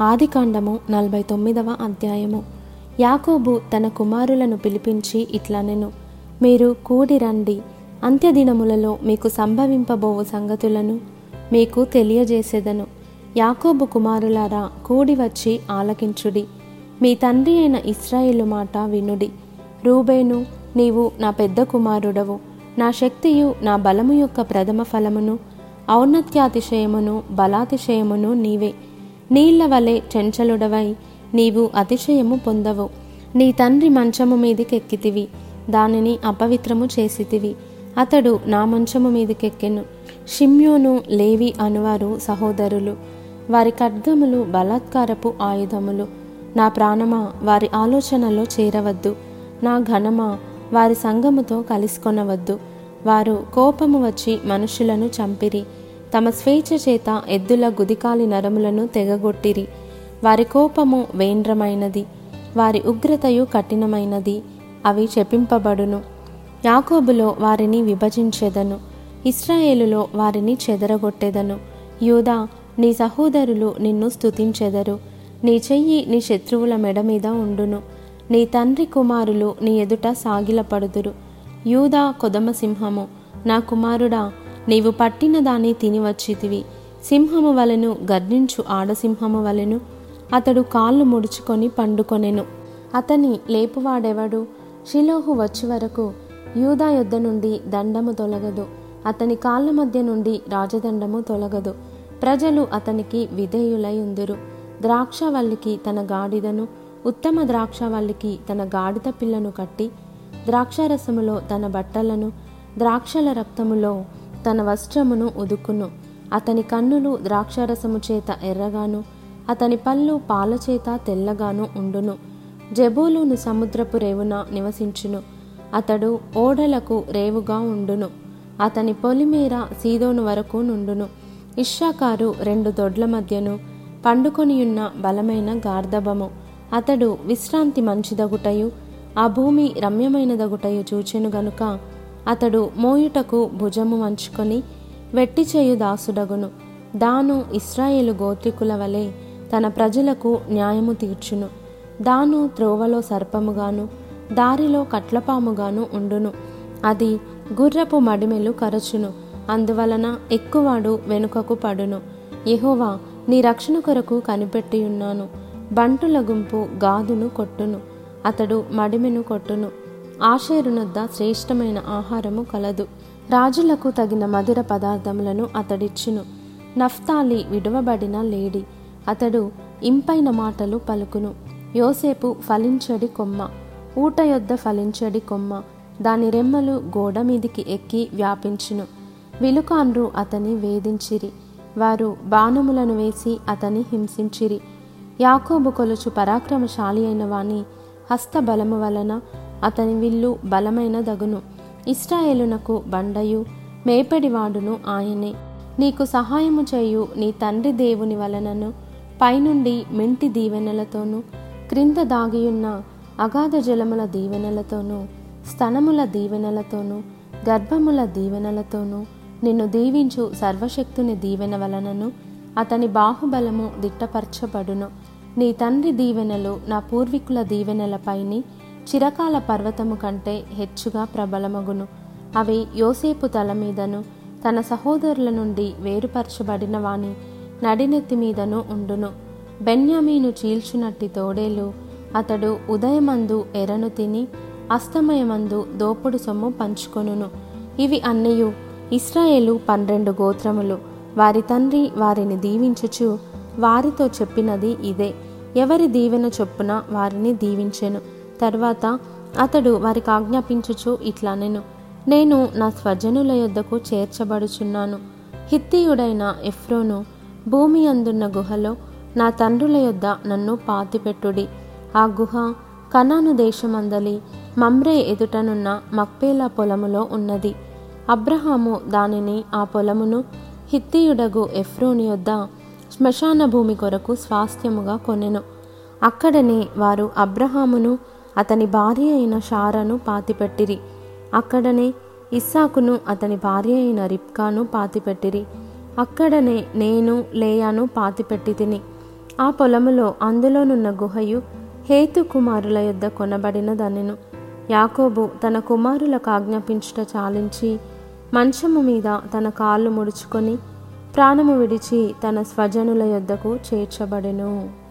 ఆదికాండము నలభై తొమ్మిదవ అధ్యాయము. యాకోబు తన కుమారులను పిలిపించి ఇట్లనెను మీరు కూడి రండి. అంత్యదినములలో మీకు సంభవింపబోవు సంగతులను మీకు తెలియజేసేదను. యాకోబు కుమారులారా కూడి వచ్చి ఆలకించుడి. మీ తండ్రి అయిన ఇస్రాయేలు మాట వినుడి. రూబేను నీవు నా పెద్ద కుమారుడవు. నా శక్తియు నా బలము యొక్క ప్రథమ ఫలమును ఔన్నత్యాతిశయమును బలాతిశయమును నీవే. నీళ్ళ వలె చెంచలుడవై నీవు అతిశయము పొందవు. నీ తండ్రి మంచము మీదికెక్కితివి. దానిని అపవిత్రము చేసితివి. అతడు నా మంచము మీదకెక్కెను. షిమ్యోను లేవి అనువారు సహోదరులు. వారి ఖడ్గములు బలాత్కారపు ఆయుధములు. నా ప్రాణమా వారి ఆలోచనలో చేరవద్దు. నా ఘనమా వారి సంగముతో కలిసికొనవద్దు. వారు కోపము వచ్చి మనుషులను చంపిరి. తమ స్వేచ్ఛ చేత ఎద్దుల గుదికాలి నరములను తెగగొట్టిరి. వారి కోపము వేంద్రమైనది వారి ఉగ్రతయు కఠినమైనది అవి చెప్పింపబడును. యాకోబులో వారిని విభజించెదను ఇస్రాయేలులో వారిని చెదరగొట్టెదను. యూదా నీ సహోదరులు నిన్ను స్తుతించెదరు. నీ చెయ్యి నీ శత్రువుల మెడ మీద ఉండును. నీ తండ్రి కుమారులు నీ ఎదుట సాగిలపడుదురు. యూదా కొదమ సింహము నా కుమారుడా నీవు పట్టిన దాన్ని తినివచ్చితివి సింహము వలెను గర్జించు ఆడసింహము వలెను. అతడు కాళ్ళు ముడుచుకొని పండుకొనెను. అతని లేపువాడెవడు? షిలోహు వచ్చి వరకు యూదా యొద్ద నుండి దండము తొలగదు. అతని కాళ్ళ మధ్య నుండి రాజదండము తొలగదు. ప్రజలు అతనికి విధేయులై ఉందురు. ద్రాక్షవల్లికి తన గాడిదను ఉత్తమ ద్రాక్షవల్లికి తన గాడిద పిల్లను కట్టి ద్రాక్షరసములో తన బట్టలను ద్రాక్షల రక్తములో తన వస్త్రమును ఉదుకును. అతని కన్నులు ద్రాక్షరసము చేత ఎర్రగాను అతని పళ్ళు పాలచేత తెల్లగాను ఉండును. జబూలును సముద్రపు రేవున నివసించును. అతడు ఓడలకు రేవుగా ఉండును. అతని పొలిమేర సీదోను వరకు నుండును. ఇషాకారు రెండు దొడ్ల మధ్యను పండుకొనియున్న బలమైన గార్ధబము అతడు విశ్రాంతి మంచిదగుటయు ఆ భూమి రమ్యమైనదగుటయు చూచెను గనుక అతడు మోయుటకు భుజము వంచుకొని వెట్టి చేయు దాసుడగును. దాను ఇస్రాయేలు గోత్రికుల వలె తన ప్రజలకు న్యాయము తీర్చును. దాను త్రోవలో సర్పముగాను దారిలో కట్లపాముగాను ఉండును. అది గుర్రపు మడిమెలు కరచును. అందువలన ఎక్కువాడు వెనుకకు పడును. ఎహోవా నీ రక్షణ కొరకు కనిపెట్టియున్నాను. బంటుల గుంపు గాదును కొట్టును. అతడు మడిమెను కొట్టును. ఆషేరునొద్ద శ్రేష్టమైన ఆహారము కలదు. రాజులకు తగిన మధుర పదార్థములను అతడిచ్చును. నఫ్తాలి విడువబడిన లేడి అతడు ఇంపైన మాటలు పలుకును. యోసేపు ఫలించడి కొమ్మ ఊట యొద్ద ఫలించడి కొమ్మ దాని రెమ్మలు గోడ మీదికి ఎక్కి వ్యాపించును. విలుకాన్రు అతని వేధించిరి వారు బాణములను వేసి అతని హింసించిరి. యాకోబు కొలుచు పరాక్రమశాలి అయిన వాణి హస్తబలము వలన అతని విల్లు బలమైన దగును. ఇస్రాయేలునకు బండయు మేపడివాడును ఆయనే. నీకు సహాయము చేయు నీ తండ్రి దేవుని వలనను. పైనుండి మెంటి దీవెనలతోనూ క్రింద దాగియున్న అగాధ జలముల దీవెనలతోనూ స్తనముల దీవెనలతోనూ గర్భముల దీవెనలతోనూ నిన్ను దీవించు సర్వశక్తుని దీవెన వలనను అతని బాహుబలము దిట్టపరచబడును. నీ తండ్రి దీవెనలు నా పూర్వీకుల దీవెనలపైని చిరకాల పర్వతము కంటే హెచ్చుగా ప్రబలమగును. అవి యోసేపు తల మీదను తన సహోదరుల నుండి వేరుపరచబడిన వాని నడినెత్తి మీదను ఉండును. బెన్యామీను చీల్చునట్టి తోడేలు అతడు ఉదయమందు ఎరను తిని అస్తమయమందు దోపుడు సొమ్ము పంచుకొనును. ఇవి అన్నయు ఇస్రాయేలు పన్నెండు గోత్రములు. వారి తండ్రి వారిని దీవించుచు వారితో చెప్పినది ఇదే. ఎవరి దీవెన చొప్పున వారిని దీవించెను? తర్వాత అతడు వారికి ఆజ్ఞాపించుచు ఇట్లానెను నేను నా స్వజనుల యొద్దకు చేర్చబడుచున్నాను. హిత్తియుడైన ఎఫ్రోను భూమి అందున్న గుహలో నా తండ్రుల యొద్ద నన్ను పాతిపెట్టుడి. ఆ గుహ కనాను దేశమందలి మమ్రే ఎదుటనున్న మక్పేలా పొలములో ఉన్నది. అబ్రహాము దానిని ఆ పొలమును హిత్తియుడగు ఎఫ్రోని యొద్ద శ్మశాన భూమి కొరకు స్వాస్థ్యముగా కొనెను. అక్కడనే వారు అబ్రహామును అతని భార్య అయిన షారాను పాతిపెట్టిరి. అక్కడనే ఇస్సాకును అతని భార్య అయిన రిప్కాను పాతిపెట్టిరి. అక్కడనే నేను లేయాను పాతిపెట్టి తిని ఆ పొలములో అందులోనున్న గుహయు హేతు కుమారుల యొద్ద కొనబడినదనెను. యాకోబు తన కుమారులకు ఆజ్ఞాపించుట చాలించి మంచము మీద తన కాళ్ళు ముడుచుకొని ప్రాణము విడిచి తన స్వజనుల యొద్దకు చేర్చబడెను.